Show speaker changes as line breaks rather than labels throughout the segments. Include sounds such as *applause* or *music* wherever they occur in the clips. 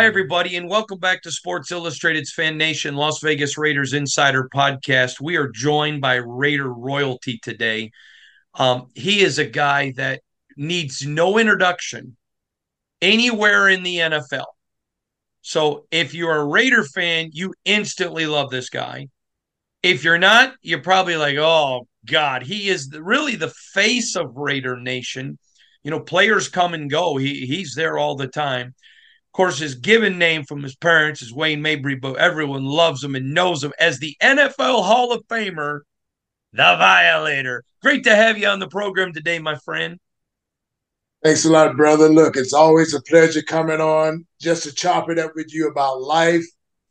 Hi, everybody, and welcome back to Sports Illustrated's Fan Nation Las Vegas Raiders Insider Podcast. We are joined by Raider royalty today. Um, he is a guy that needs no introduction anywhere in the NFL. So if you're a Raider fan, you instantly love this guy. If you're not, you're probably like, oh, God, he is really the face of Raider Nation. You know, players come and go, he, he's there all the time. Of course, his given name from his parents is Wayne Mabry, but everyone loves him and knows him as the NFL Hall of Famer, the Violator. Great to have you on the program today, my friend.
Thanks a lot, brother. Look, it's always a pleasure coming on just to chop it up with you about life,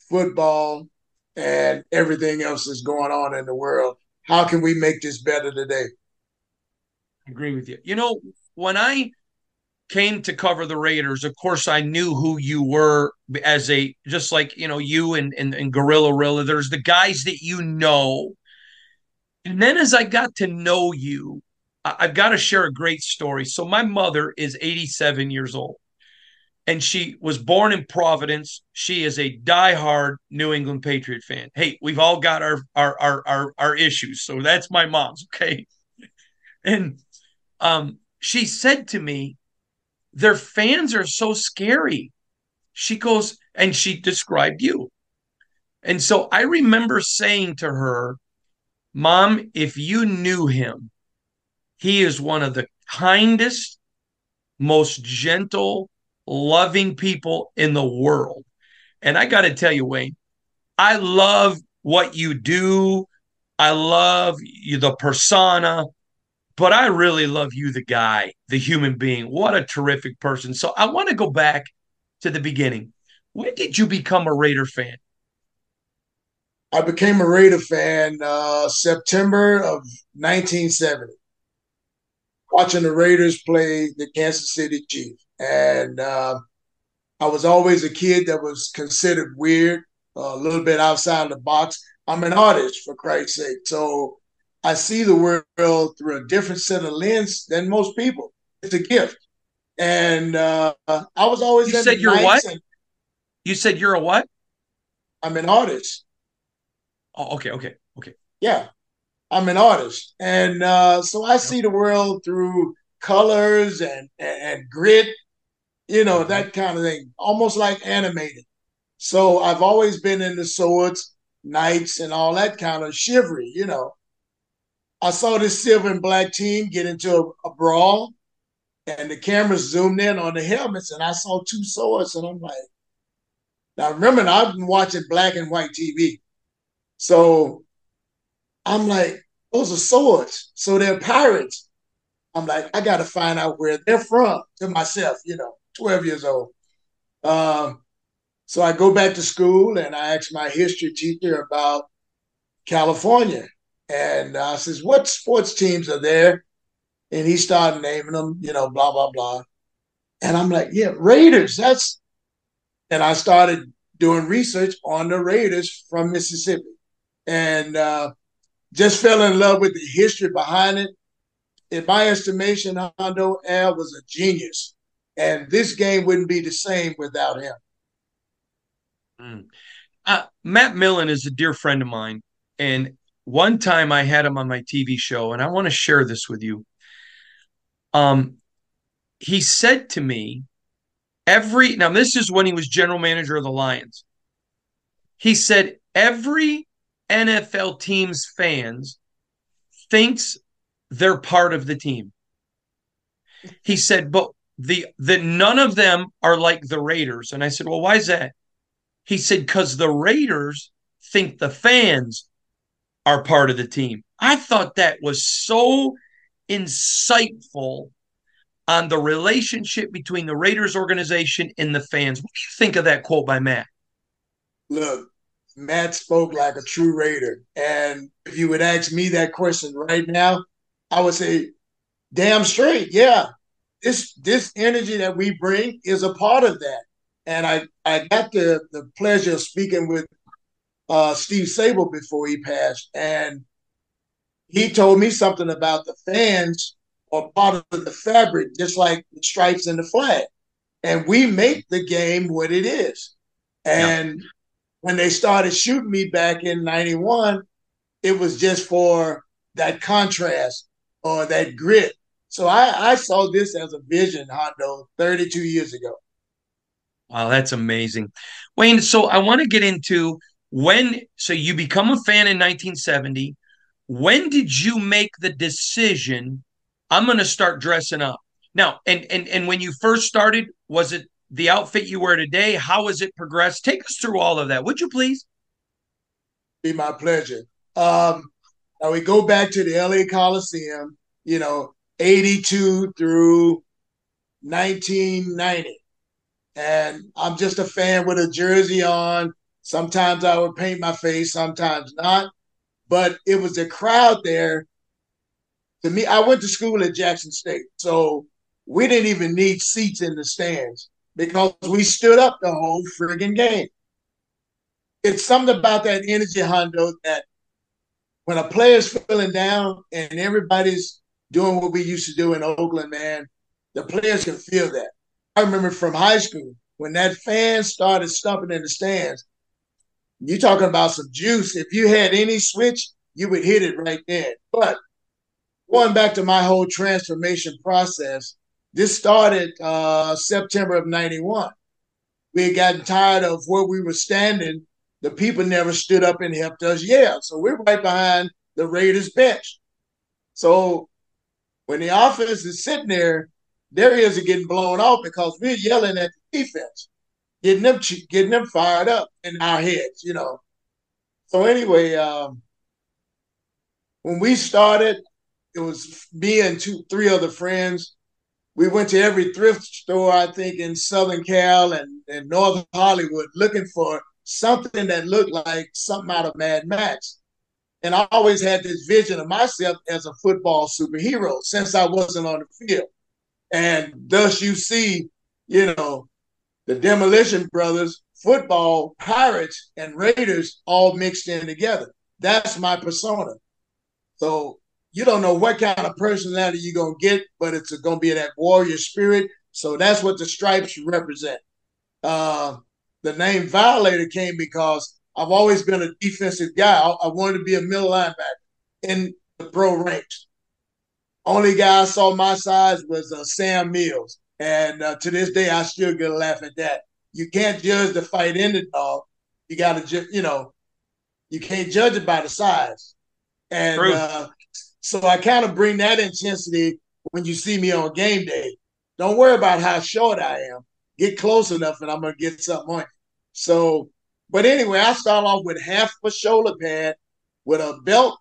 football, and everything else that's going on in the world. How can we make this better today?
I agree with you. You know, when I came to cover the Raiders, of course, I knew who you were as a just like you know you and and, and Gorilla Rilla. There's the guys that you know, and then as I got to know you, I, I've got to share a great story. So my mother is 87 years old, and she was born in Providence. She is a diehard New England Patriot fan. Hey, we've all got our our our our, our issues, so that's my mom's *laughs* okay, and um. She said to me, their fans are so scary. She goes, and she described you. And so I remember saying to her, Mom, if you knew him, he is one of the kindest, most gentle, loving people in the world. And I got to tell you, Wayne, I love what you do. I love you, the persona but I really love you, the guy, the human being. What a terrific person. So I want to go back to the beginning. When did you become a Raider fan?
I became a Raider fan uh, September of 1970, watching the Raiders play the Kansas City Chiefs. And uh, I was always a kid that was considered weird, a little bit outside of the box. I'm an artist, for Christ's sake. So I see the world through a different set of lens than most people. It's a gift. And uh, I was always.
You said you're what? You said you're a what?
I'm an artist.
Oh, okay, okay, okay.
Yeah, I'm an artist, and uh, so I see the world through colors and, and, and grit, you know, that kind of thing, almost like animated. So I've always been into swords, knights, and all that kind of chivalry, you know. I saw this silver and black team get into a, a brawl, and the cameras zoomed in on the helmets, and I saw two swords, and I'm like, now remember, I've been watching black and white TV, so I'm like, those are swords, so they're pirates. I'm like, I got to find out where they're from to myself, you know, 12 years old. Um, so I go back to school and I ask my history teacher about California. And I says, what sports teams are there? And he started naming them, you know, blah, blah, blah. And I'm like, yeah, Raiders. That's, and I started doing research on the Raiders from Mississippi and uh, just fell in love with the history behind it. In my estimation, Hondo Al was a genius. And this game wouldn't be the same without him.
Mm. Uh, Matt Millen is a dear friend of mine. And one time I had him on my TV show, and I want to share this with you. Um, he said to me, every now this is when he was general manager of the Lions. He said every NFL team's fans thinks they're part of the team. He said, but the that none of them are like the Raiders. And I said, well, why is that? He said, because the Raiders think the fans are part of the team. I thought that was so insightful on the relationship between the Raiders organization and the fans. What do you think of that quote by Matt?
Look, Matt spoke like a true Raider. And if you would ask me that question right now, I would say, damn straight, yeah. This this energy that we bring is a part of that. And I, I got the, the pleasure of speaking with uh, Steve Sabol before he passed. And he told me something about the fans are part of the fabric, just like the stripes and the flag. And we make the game what it is. And yeah. when they started shooting me back in 91, it was just for that contrast or that grit. So I, I saw this as a vision, Hondo, 32 years ago.
Wow, that's amazing. Wayne, so I want to get into when so you become a fan in 1970. When did you make the decision I'm going to start dressing up? Now, and and and when you first started, was it the outfit you wear today? How has it progressed? Take us through all of that, would you please?
Be my pleasure. Um, now we go back to the LA Coliseum, you know, 82 through 1990 and I'm just a fan with a jersey on. Sometimes I would paint my face, sometimes not. But it was a crowd there. To me, I went to school at Jackson State, so we didn't even need seats in the stands because we stood up the whole friggin' game. It's something about that energy, Hondo, that when a player's feeling down and everybody's doing what we used to do in Oakland, man, the players can feel that. I remember from high school when that fan started stumping in the stands. You talking about some juice. If you had any switch, you would hit it right there. But going back to my whole transformation process, this started uh, September of 91. We had gotten tired of where we were standing. The people never stood up and helped us yell. So we're right behind the Raiders bench. So when the offense is sitting there their ears are getting blown off because we're yelling at the defense, getting them getting them fired up in our heads, you know. So anyway, um, when we started, it was me and two, three other friends. We went to every thrift store, I think, in Southern Cal and, and North Hollywood, looking for something that looked like something out of Mad Max. And I always had this vision of myself as a football superhero since I wasn't on the field. And thus you see, you know, the Demolition Brothers, football, Pirates, and Raiders all mixed in together. That's my persona. So you don't know what kind of personality you're going to get, but it's going to be that warrior spirit. So that's what the stripes represent. Uh, the name Violator came because I've always been a defensive guy. I, I wanted to be a middle linebacker in the pro ranks. Only guy I saw my size was uh, Sam Mills, and uh, to this day I still get a laugh at that. You can't judge the fight in the dog. You got to, ju- you know, you can't judge it by the size. And uh, so I kind of bring that intensity when you see me on game day. Don't worry about how short I am. Get close enough, and I'm gonna get something on. You. So, but anyway, I start off with half a shoulder pad with a belt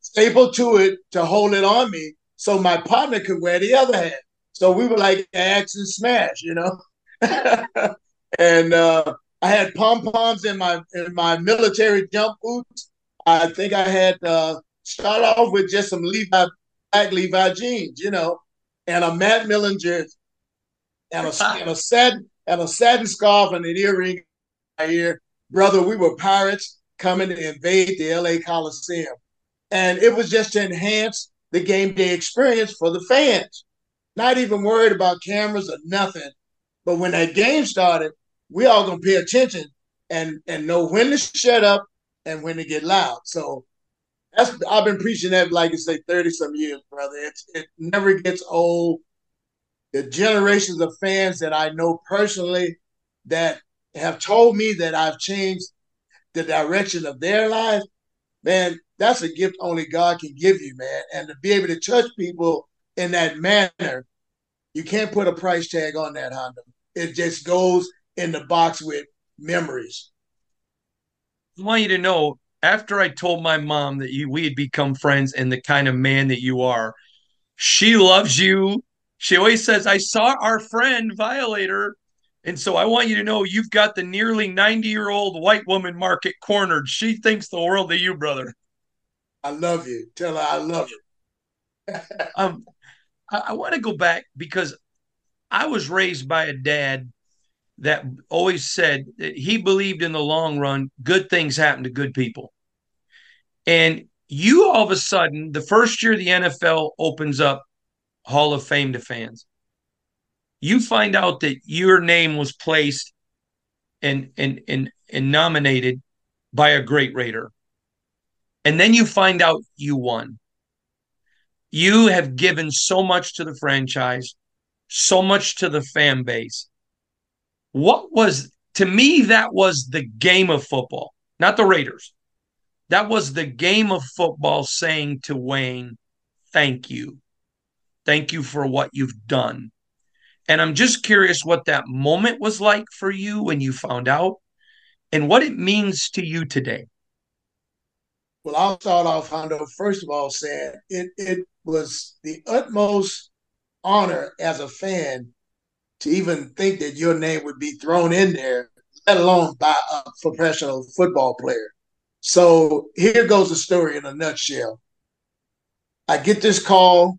stapled to it to hold it on me so my partner could wear the other hat. So we were like axe and smash, you know. *laughs* and uh, I had pom poms in my in my military jump boots. I think I had uh, start off with just some Levi black Levi jeans, you know, and a Matt Millen jersey, and a *laughs* and a satin and a satin scarf and an earring. My ear, brother, we were pirates coming to invade the LA Coliseum, and it was just to enhance the game day experience for the fans. Not even worried about cameras or nothing. But when that game started, we all gonna pay attention and and know when to shut up and when to get loud. So that's I've been preaching that like I say thirty some years, brother. It's it never gets old. The generations of fans that I know personally that have told me that I've changed the direction of their life, man, that's a gift only God can give you, man. And to be able to touch people in that manner, you can't put a price tag on that, Hondo. It just goes in the box with memories.
I want you to know after I told my mom that you we had become friends and the kind of man that you are, she loves you. She always says, I saw our friend Violator. And so I want you to know you've got the nearly 90 year old white woman market cornered. She thinks the world of you, brother.
I love you. Tell her I love you.
um, I, I want to go back because I was raised by a dad that always said that he believed in the long run, good things happen to good people. And you all of a sudden, the first year the NFL opens up Hall of Fame to fans, you find out that your name was placed and and and, and nominated by a great Raider. And then you find out you won. You have given so much to the franchise, so much to the fan base. What was, to me, that was the game of football, not the Raiders. That was the game of football saying to Wayne, thank you. Thank you for what you've done. And I'm just curious what that moment was like for you when you found out and what it means to you today.
Well, I'll start off, Hondo, first of all, saying it, it was the utmost honor as a fan to even think that your name would be thrown in there, let alone by a professional football player. So here goes the story in a nutshell. I get this call,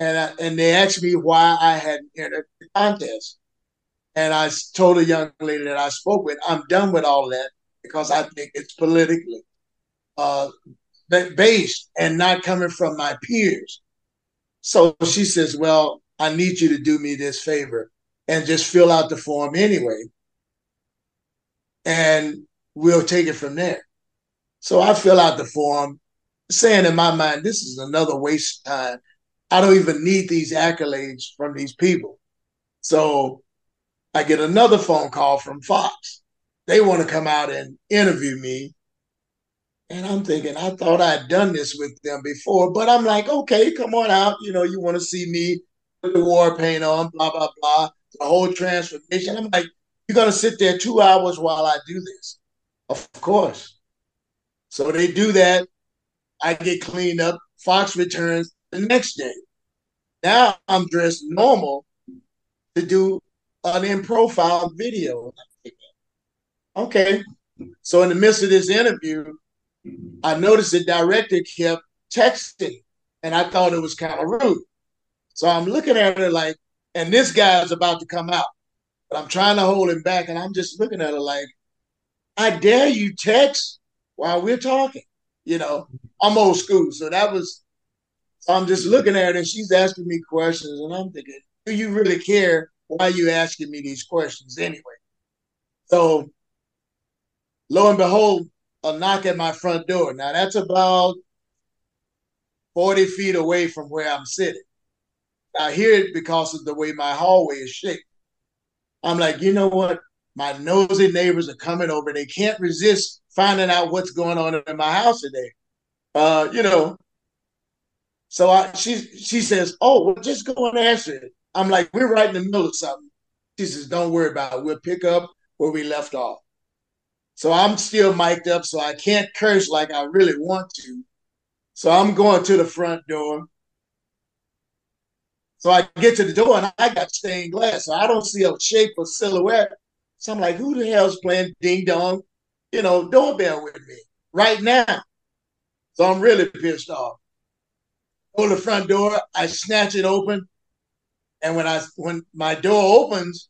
and I, and they asked me why I hadn't entered the contest. And I told a young lady that I spoke with, I'm done with all that because I think it's politically uh, based and not coming from my peers. So she says, Well, I need you to do me this favor and just fill out the form anyway. And we'll take it from there. So I fill out the form, saying in my mind, this is another waste of time. I don't even need these accolades from these people. So I get another phone call from Fox. They want to come out and interview me and I'm thinking, I thought I'd done this with them before, but I'm like, okay, come on out. You know, you want to see me put the war paint on, blah, blah, blah, the whole transformation. I'm like, you're going to sit there two hours while I do this? Of course. So they do that. I get cleaned up. Fox returns the next day. Now I'm dressed normal to do an in profile video. Okay. So in the midst of this interview, I noticed the director kept texting, and I thought it was kind of rude. So I'm looking at her like, and this guy is about to come out, but I'm trying to hold him back, and I'm just looking at her like, I dare you text while we're talking. You know, I'm old school, so that was. So I'm just looking at her, and she's asking me questions, and I'm thinking, do you really care? Why are you asking me these questions anyway? So, lo and behold, a knock at my front door. Now that's about 40 feet away from where I'm sitting. I hear it because of the way my hallway is shaped. I'm like, you know what? My nosy neighbors are coming over. They can't resist finding out what's going on in my house today. Uh, you know. So I, she she says, "Oh, well, just go and answer it." I'm like, "We're right in the middle of something." She says, "Don't worry about it. We'll pick up where we left off." So I'm still mic'd up, so I can't curse like I really want to. So I'm going to the front door, So I get to the door and I got stained glass. So I don't see a shape or silhouette. So I'm like, who the hell's playing ding dong, you know, doorbell with me right now? So I'm really pissed off. Go to the front door, I snatch it open. And when I when my door opens,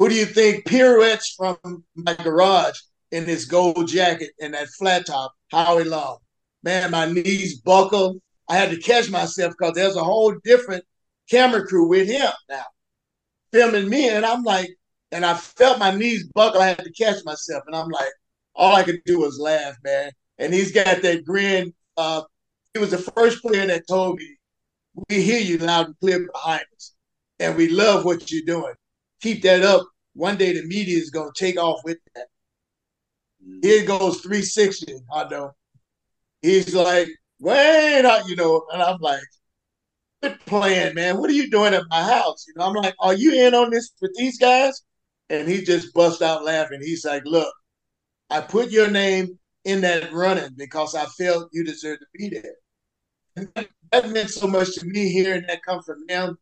who do you think pirouettes from my garage in his gold jacket and that flat top, Howie Long? Man, my knees buckle. I had to catch myself because there's a whole different camera crew with him now filming me. And I'm like, and I felt my knees buckle. I had to catch myself. And I'm like, all I could do was laugh, man. And he's got that grin. Uh, he was the first player that told me, we hear you loud and clear behind us. And we love what you're doing. Keep that up. One day the media is going to take off with that. Mm-hmm. Here goes 360, I know. He's like, Wayne, you know, and I'm like, quit playing, man. What are you doing at my house? You know, I'm like, are you in on this with these guys? And he just bust out laughing. He's like, look, I put your name in that running because I felt you deserve to be there. And that, that meant so much to me hearing that come from them.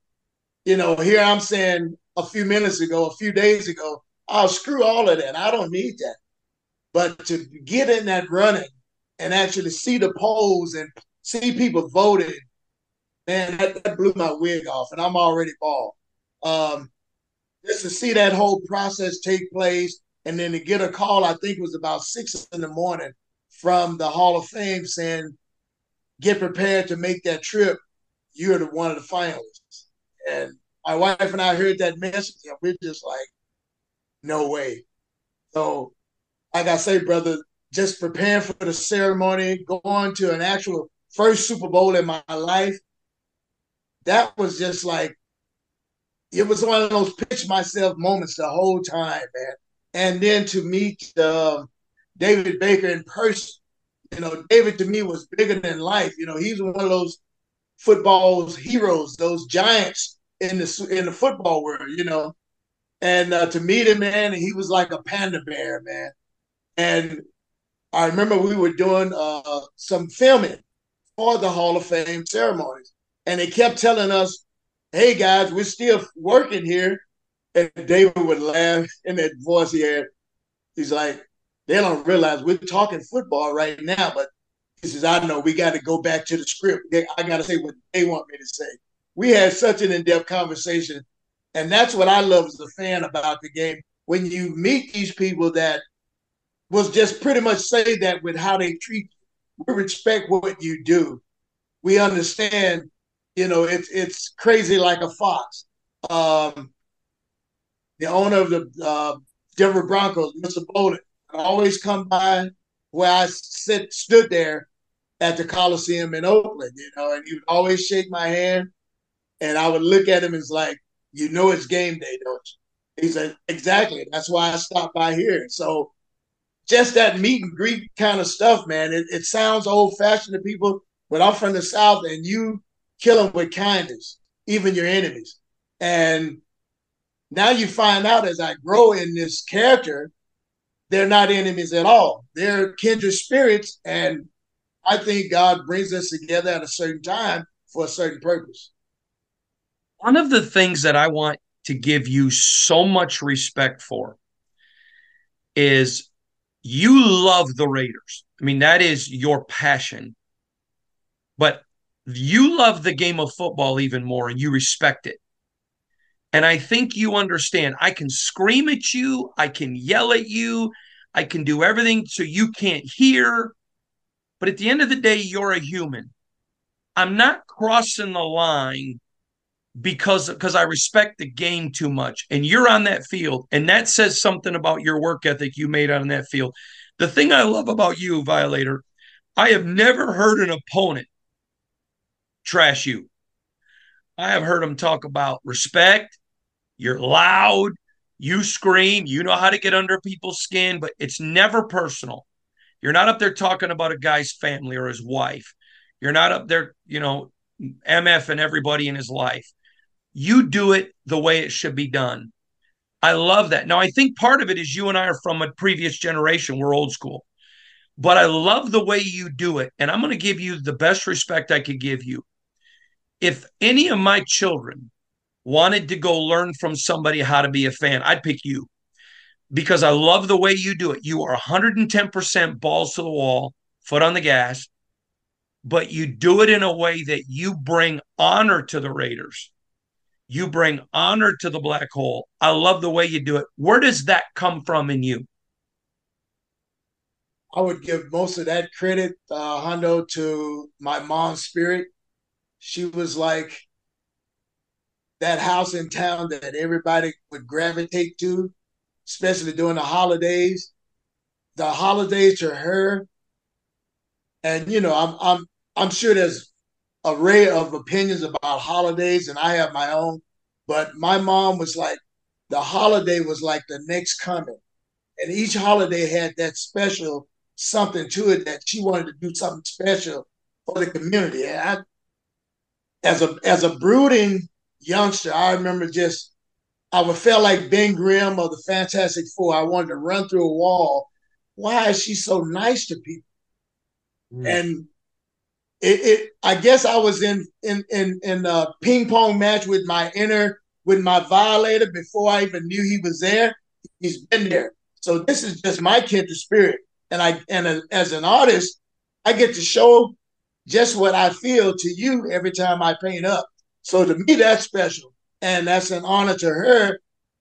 You know, here I'm saying a few minutes ago, a few days ago, I'll screw all of that. I don't need that. But to get in that running and actually see the polls and see people voting, man, that, that blew my wig off, and I'm already bald. Um, just to see that whole process take place, and then to get a call, I think it was about six in the morning from the Hall of Fame saying, "Get prepared to make that trip. You're the one of the finalists." And my wife and I heard that message, and we're just like, "No way." So, like I say, brother, just preparing for the ceremony, going to an actual first Super Bowl in my life, that was just like it was one of those pitch myself moments the whole time, man. And then to meet uh, David Baker in person, you know, David to me was bigger than life. You know, he's one of those football's heroes, those giants in the in the football world. You know, and uh, to meet him, man, he was like a panda bear, man. And I remember we were doing uh, some filming for the Hall of Fame ceremonies, and they kept telling us, "Hey guys, we're still working here." And David would laugh in that voice he had. He's like, "They don't realize we're talking football right now, but." He says, I know we got to go back to the script. I got to say what they want me to say. We had such an in depth conversation. And that's what I love as a fan about the game. When you meet these people that was just pretty much say that with how they treat you. We respect what you do. We understand, you know, it's it's crazy like a fox. Um, the owner of the uh, Denver Broncos, Mr. Bowlen, always come by where I sit stood there at the Coliseum in Oakland, you know, and he would always shake my hand, and I would look at him it's like, you know, it's game day, don't you? He said, exactly. That's why I stopped by here. So just that meet and greet kind of stuff, man. It, it sounds old fashioned to people, but I'm from the South and you kill them with kindness, even your enemies. And now you find out as I grow in this character, they're not enemies at all. They're kindred spirits. And I think God brings us together at a certain time for a certain purpose.
One of the things that I want to give you so much respect for is you love the Raiders. I mean, that is your passion. But you love the game of football even more and you respect it. And I think you understand. I can scream at you, I can yell at you, I can do everything so you can't hear. But at the end of the day, you're a human. I'm not crossing the line because because I respect the game too much. And you're on that field, and that says something about your work ethic you made on that field. The thing I love about you, Violator, I have never heard an opponent trash you. I have heard them talk about respect. You're loud. You scream. You know how to get under people's skin, but it's never personal. You're not up there talking about a guy's family or his wife. You're not up there, you know, MF and everybody in his life. You do it the way it should be done. I love that. Now, I think part of it is you and I are from a previous generation. We're old school. But I love the way you do it. And I'm going to give you the best respect I could give you. if any of my children wanted to go learn from somebody how to be a fan, I'd pick you because I love the way you do it. You are 110% balls to the wall, foot on the gas, but you do it in a way that you bring honor to the Raiders. You bring honor to the black hole. I love the way you do it. Where does that come from in you?
I would give most of that credit, uh, Hondo, to my mom's spirit. She was like that house in town that everybody would gravitate to, especially during the holidays. The holidays to her, and you know, I'm I'm I'm sure there's array of opinions about holidays, and I have my own. But my mom was like, the holiday was like the next coming, and each holiday had that special something to it that she wanted to do something special for the community. And I, as a as a brooding youngster, I remember just I would feel like Ben Grimm of the Fantastic Four. I wanted to run through a wall. Why is she so nice to people? Mm. And it, it, I guess I was in in in in a ping pong match with my inner with my violator before I even knew he was there. He's been there. So this is just my kindred spirit. And I and as an artist, I get to show just what I feel to you every time I paint up. So to me, that's special. And that's an honor to her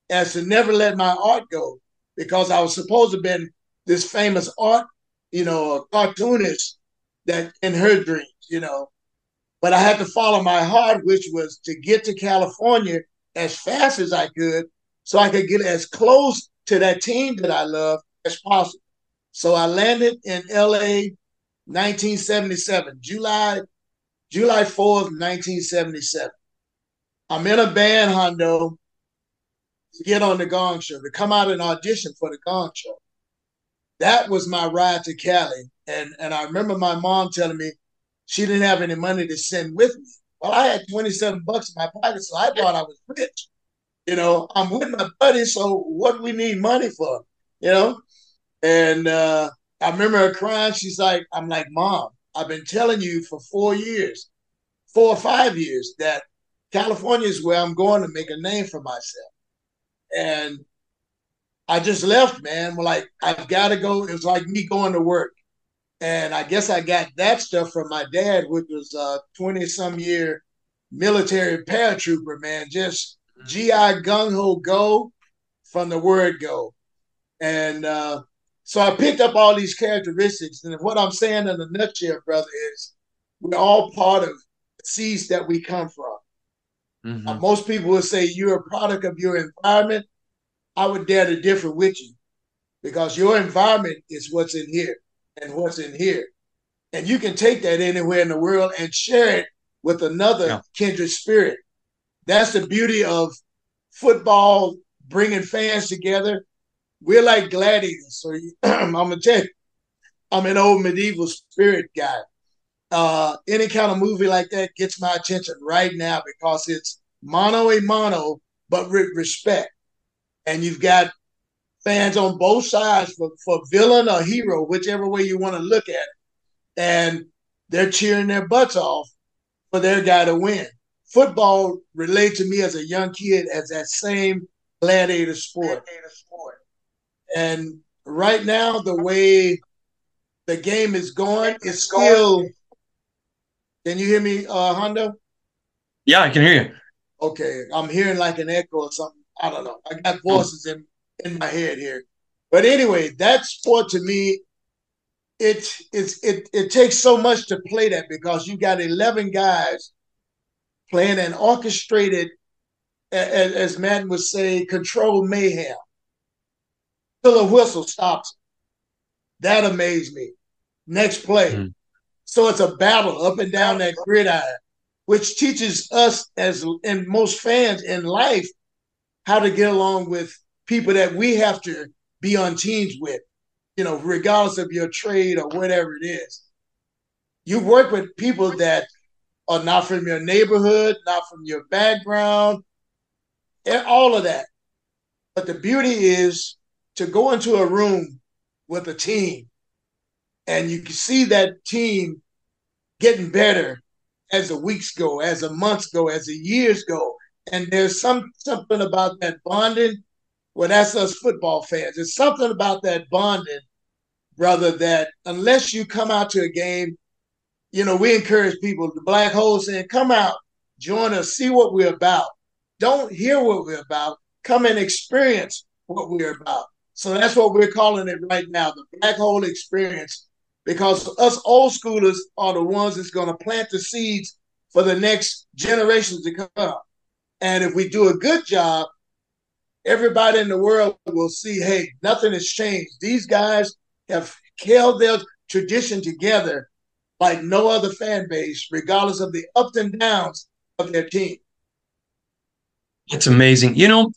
as to never let my art go because I was supposed to have been this famous art, you know, cartoonist that in her dreams, you know. But I had to follow my heart, which was to get to California as fast as I could so I could get as close to that team that I love as possible. So I landed in LA 1977, July July 4th, 1977. I'm in a band, Hondo, to get on the Gong Show, to come out and audition for the Gong Show. That was my ride to Cali. And, and I remember my mom telling me she didn't have any money to send with me. Well, I had 27 bucks in my pocket, so I thought I was rich. You know, I'm with my buddies, so what do we need money for? You know? And uh, I remember her crying. She's like, I'm like, Mom, I've been telling you for four years, four or five years, that California is where I'm going to make a name for myself. And I just left, man. Like, I've got to go. It was like me going to work. And I guess I got that stuff from my dad, which was a 20 some year military paratrooper, man. Just mm-hmm. GI gung ho go from the word go. And uh, so I picked up all these characteristics. And what I'm saying in a nutshell, brother, is we're all part of the seeds that we come from. Mm-hmm. Uh, most people would say you're a product of your environment. I would dare to differ with you because your environment is what's in here and what's in here. And you can take that anywhere in the world and share it with another yeah. kindred spirit. That's the beauty of football bringing fans together. We're like gladiators. So *clears throat* I'm gonna tell you, I'm an old medieval spirit guy. Uh, any kind of movie like that gets my attention right now because it's mano a mano, but with respect. And you've got fans on both sides for, for villain or hero, whichever way you want to look at it. And they're cheering their butts off for their guy to win. Football related to me as a young kid as that same gladiator sport. Gladiator sport. And right now, the way the game is going, it's still. Can you hear me, uh, Hondo?
Yeah, I can hear you.
Okay, I'm hearing like an echo or something. I don't know. I got voices in in my head here. But anyway, that sport to me, it it's it it takes so much to play that because you got 11 guys playing an orchestrated, as, as Madden would say, controlled mayhem. Till a whistle stops. That amazed me. Next play. Mm-hmm. So it's a battle up and down that gridiron, which teaches us as and most fans in life how to get along with people that we have to be on teams with, you know, regardless of your trade or whatever it is. You work with people that are not from your neighborhood, not from your background, and all of that. But the beauty is to go into a room with a team and you can see that team getting better as the weeks go, as the months go, as the years go. And there's some something about that bonding. Well, that's us football fans. There's something about that bonding, brother, that unless you come out to a game, you know, we encourage people, the black hole saying, come out, join us, see what we're about. Don't hear what we're about. Come and experience what we're about. So that's what we're calling it right now, the black hole experience, because us old schoolers are the ones that's going to plant the seeds for the next generations to come. And if we do a good job, everybody in the world will see, hey, nothing has changed. These guys have held their tradition together like no other fan base, regardless of the ups and downs of their team.
It's amazing. You know,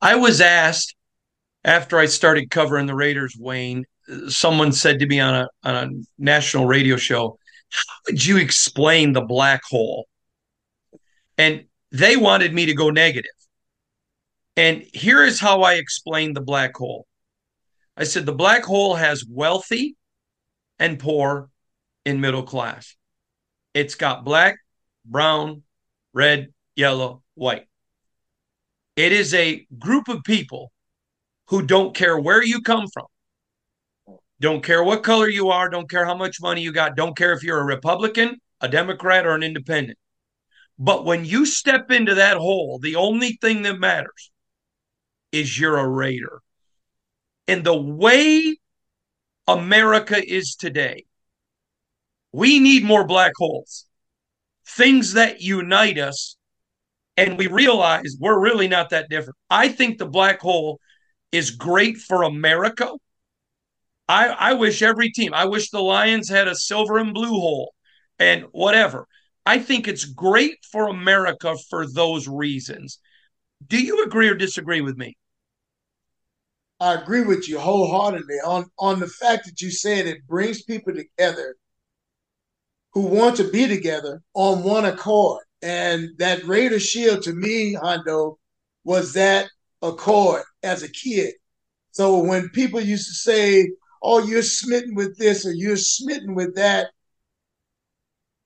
I was asked after I started covering the Raiders, Wayne, someone said to me on a on a national radio show, "How would you explain the black hole?" And they wanted me to go negative. And here is how I explained the black hole. I said the black hole has wealthy and poor in middle class. It's got black, brown, red, yellow, white. It is a group of people who don't care where you come from, don't care what color you are, don't care how much money you got, don't care if you're a Republican, a Democrat, or an independent. But when you step into that hole, the only thing that matters is you're a Raider. And the way America is today, we need more black holes, things that unite us. And we realize we're really not that different. I think the black hole is great for America. I, I wish every team, I wish the Lions had a silver and blue hole and whatever. I think it's great for America for those reasons. Do you agree or disagree with me?
I agree with you wholeheartedly on, on the fact that you said it brings people together who want to be together on one accord. And that Raider Shield to me, Hondo, was that accord as a kid. So when people used to say, oh, you're smitten with this or you're smitten with that,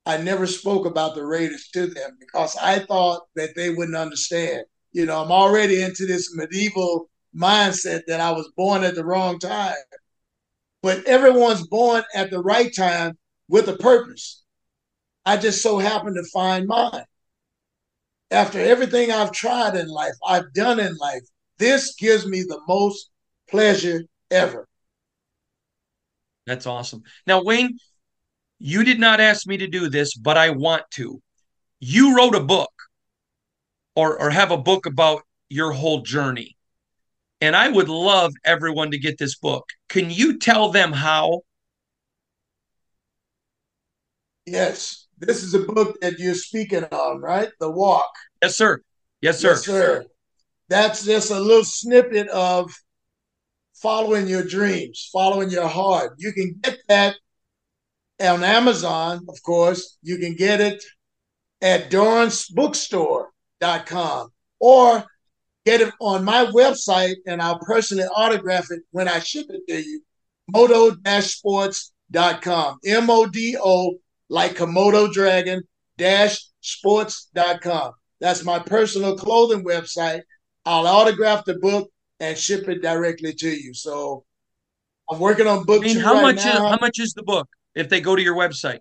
I never spoke about the Raiders to them because I thought that they wouldn't understand. You know, I'm already into this medieval mindset that I was born at the wrong time. But everyone's born at the right time with a purpose. I just so happened to find mine. After everything I've tried in life, I've done in life, this gives me the most pleasure ever.
That's awesome. Now, Wayne, you did not ask me to do this, but I want to. You wrote a book or, or have a book about your whole journey. And I would love everyone to get this book. Can you tell them how?
Yes. This is a book that you're speaking on, right? The Walk.
Yes, sir. Yes, sir.
Yes, sir. That's just a little snippet of following your dreams, following your heart. You can get that on Amazon, of course. You can get it at DorranceBookstore.com or get it on my website and I'll personally autograph it when I ship it to you. Modo-sports.com. M-O-D-O like Komodo Dragon dash sports.com. That's my personal clothing website. I'll autograph the book and ship it directly to you. So I'm working on book
I mean, how
right
much
now.
is how much is the book if they go to your website?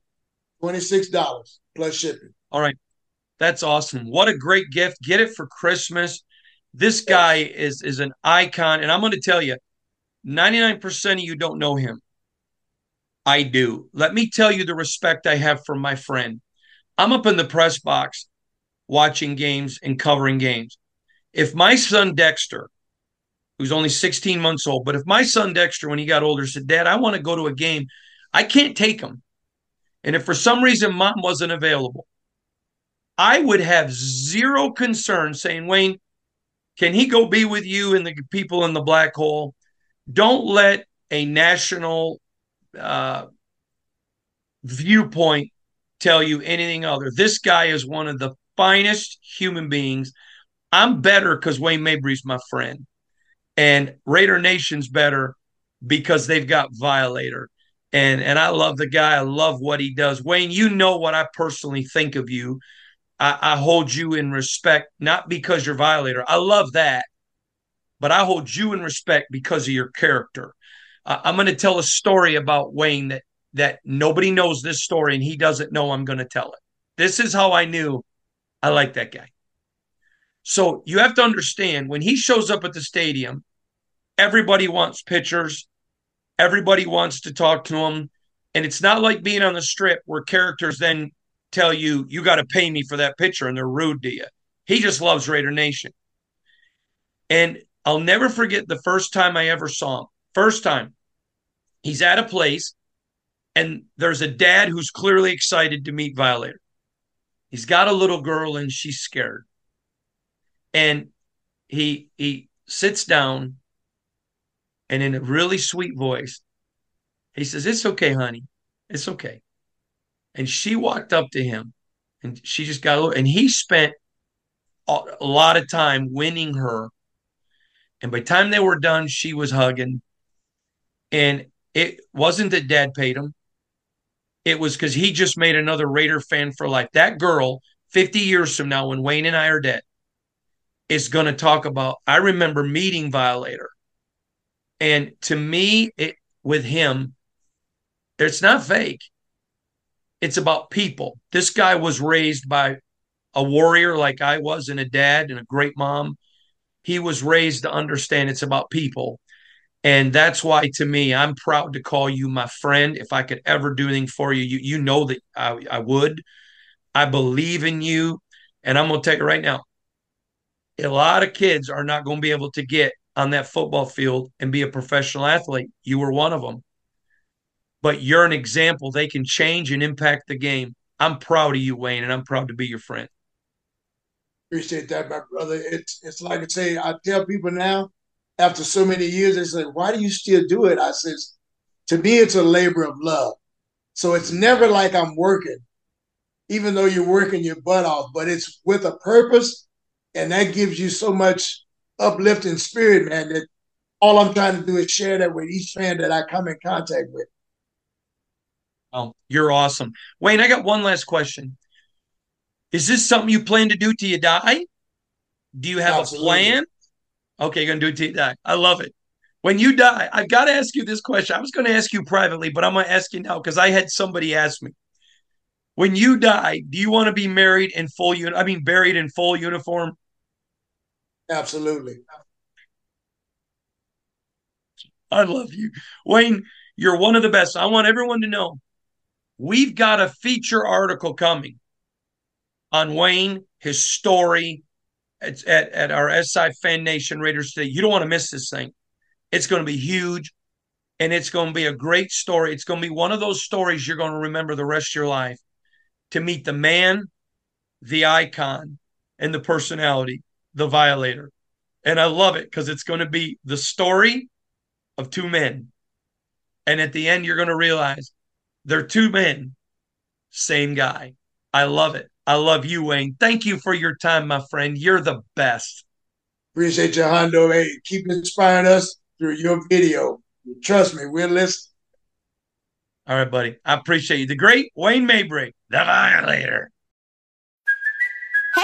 $26 plus shipping.
All right. That's awesome. What a great gift. Get it for Christmas. This guy is is an icon. And I'm going to tell you, 99% of you don't know him. I do. Let me tell you the respect I have for my friend. I'm up in the press box watching games and covering games. If my son Dexter, who's only 16 months old, but if my son Dexter, when he got older, said, Dad, I want to go to a game, I can't take him. And if for some reason mom wasn't available, I would have zero concern saying, Wayne, can he go be with you and the people in the black hole? Don't let a national uh, viewpoint tell you anything other. This guy is one of the finest human beings. I'm better because Wayne Mabry's my friend, and Raider Nation's better because they've got Violator. And and I love the guy. I love what he does. Wayne, you know what I personally think of you. I, I hold you in respect, not because you're a violator. I love that, but I hold you in respect because of your character. Uh, I'm going to tell a story about Wayne that that nobody knows this story, and he doesn't know I'm going to tell it. This is how I knew I like that guy. So you have to understand when he shows up at the stadium, everybody wants pictures, everybody wants to talk to him. And it's not like being on the strip where characters then tell you, you got to pay me for that picture and they're rude to you. He just loves Raider Nation. And I'll never forget the first time I ever saw him. First time. He's at a place and there's a dad who's clearly excited to meet Violator. He's got a little girl and she's scared. And he he sits down and in a really sweet voice, he says, It's okay, honey. It's okay. And she walked up to him and she just got a little, and he spent a, a lot of time winning her. And by the time they were done, she was hugging. And it wasn't that dad paid him. It was because he just made another Raider fan for life. That girl, 50 years from now, when Wayne and I are dead, is going to talk about. I remember meeting Violator, and to me, it with him, it's not fake. It's about people. This guy was raised by a warrior like I was, and a dad and a great mom. He was raised to understand it's about people. And that's why, to me, I'm proud to call you my friend. If I could ever do anything for you, you, you know that I, I would. I believe in you. And I'm going to take it right now a lot of kids are not going to be able to get on that football field and be a professional athlete. You were one of them. But you're an example. They can change and impact the game. I'm proud of you, Wayne, and I'm proud to be your friend.
Appreciate that, my brother. It's it's like I say, I tell people now, after so many years, they say, Why do you still do it? I says, to me, it's a labor of love. So it's never like I'm working, even though you're working your butt off, but it's with a purpose and that gives you so much uplifting spirit, man, that all I'm trying to do is share that with each fan that I come in contact with.
Oh, you're awesome. Wayne, I got one last question. Is this something you plan to do till you die? Do you have Absolutely. a plan? Okay, you're gonna do it till you die. I love it. When you die, I've got to ask you this question. I was going to ask you privately, but I'm going to ask you now because I had somebody ask me. When you die, do you want to be married in full un- I mean buried in full uniform?
Absolutely.
I love you. Wayne, you're one of the best. I want everyone to know we've got a feature article coming on Wayne, his story at, at, at our SI Fan Nation Raiders today. You don't want to miss this thing. It's going to be huge and it's going to be a great story. It's going to be one of those stories you're going to remember the rest of your life to meet the man, the icon, and the personality, the violator. And I love it because it's going to be the story of two men. And at the end, you're going to realize they're two men, same guy. I love it. I love you, Wayne. Thank you for your time, my friend. You're the best.
Appreciate you, Hondo. Hey, keep inspiring us through your video. Trust me, we're listening.
All right, buddy. I appreciate you. The great Wayne Mabry, the violator.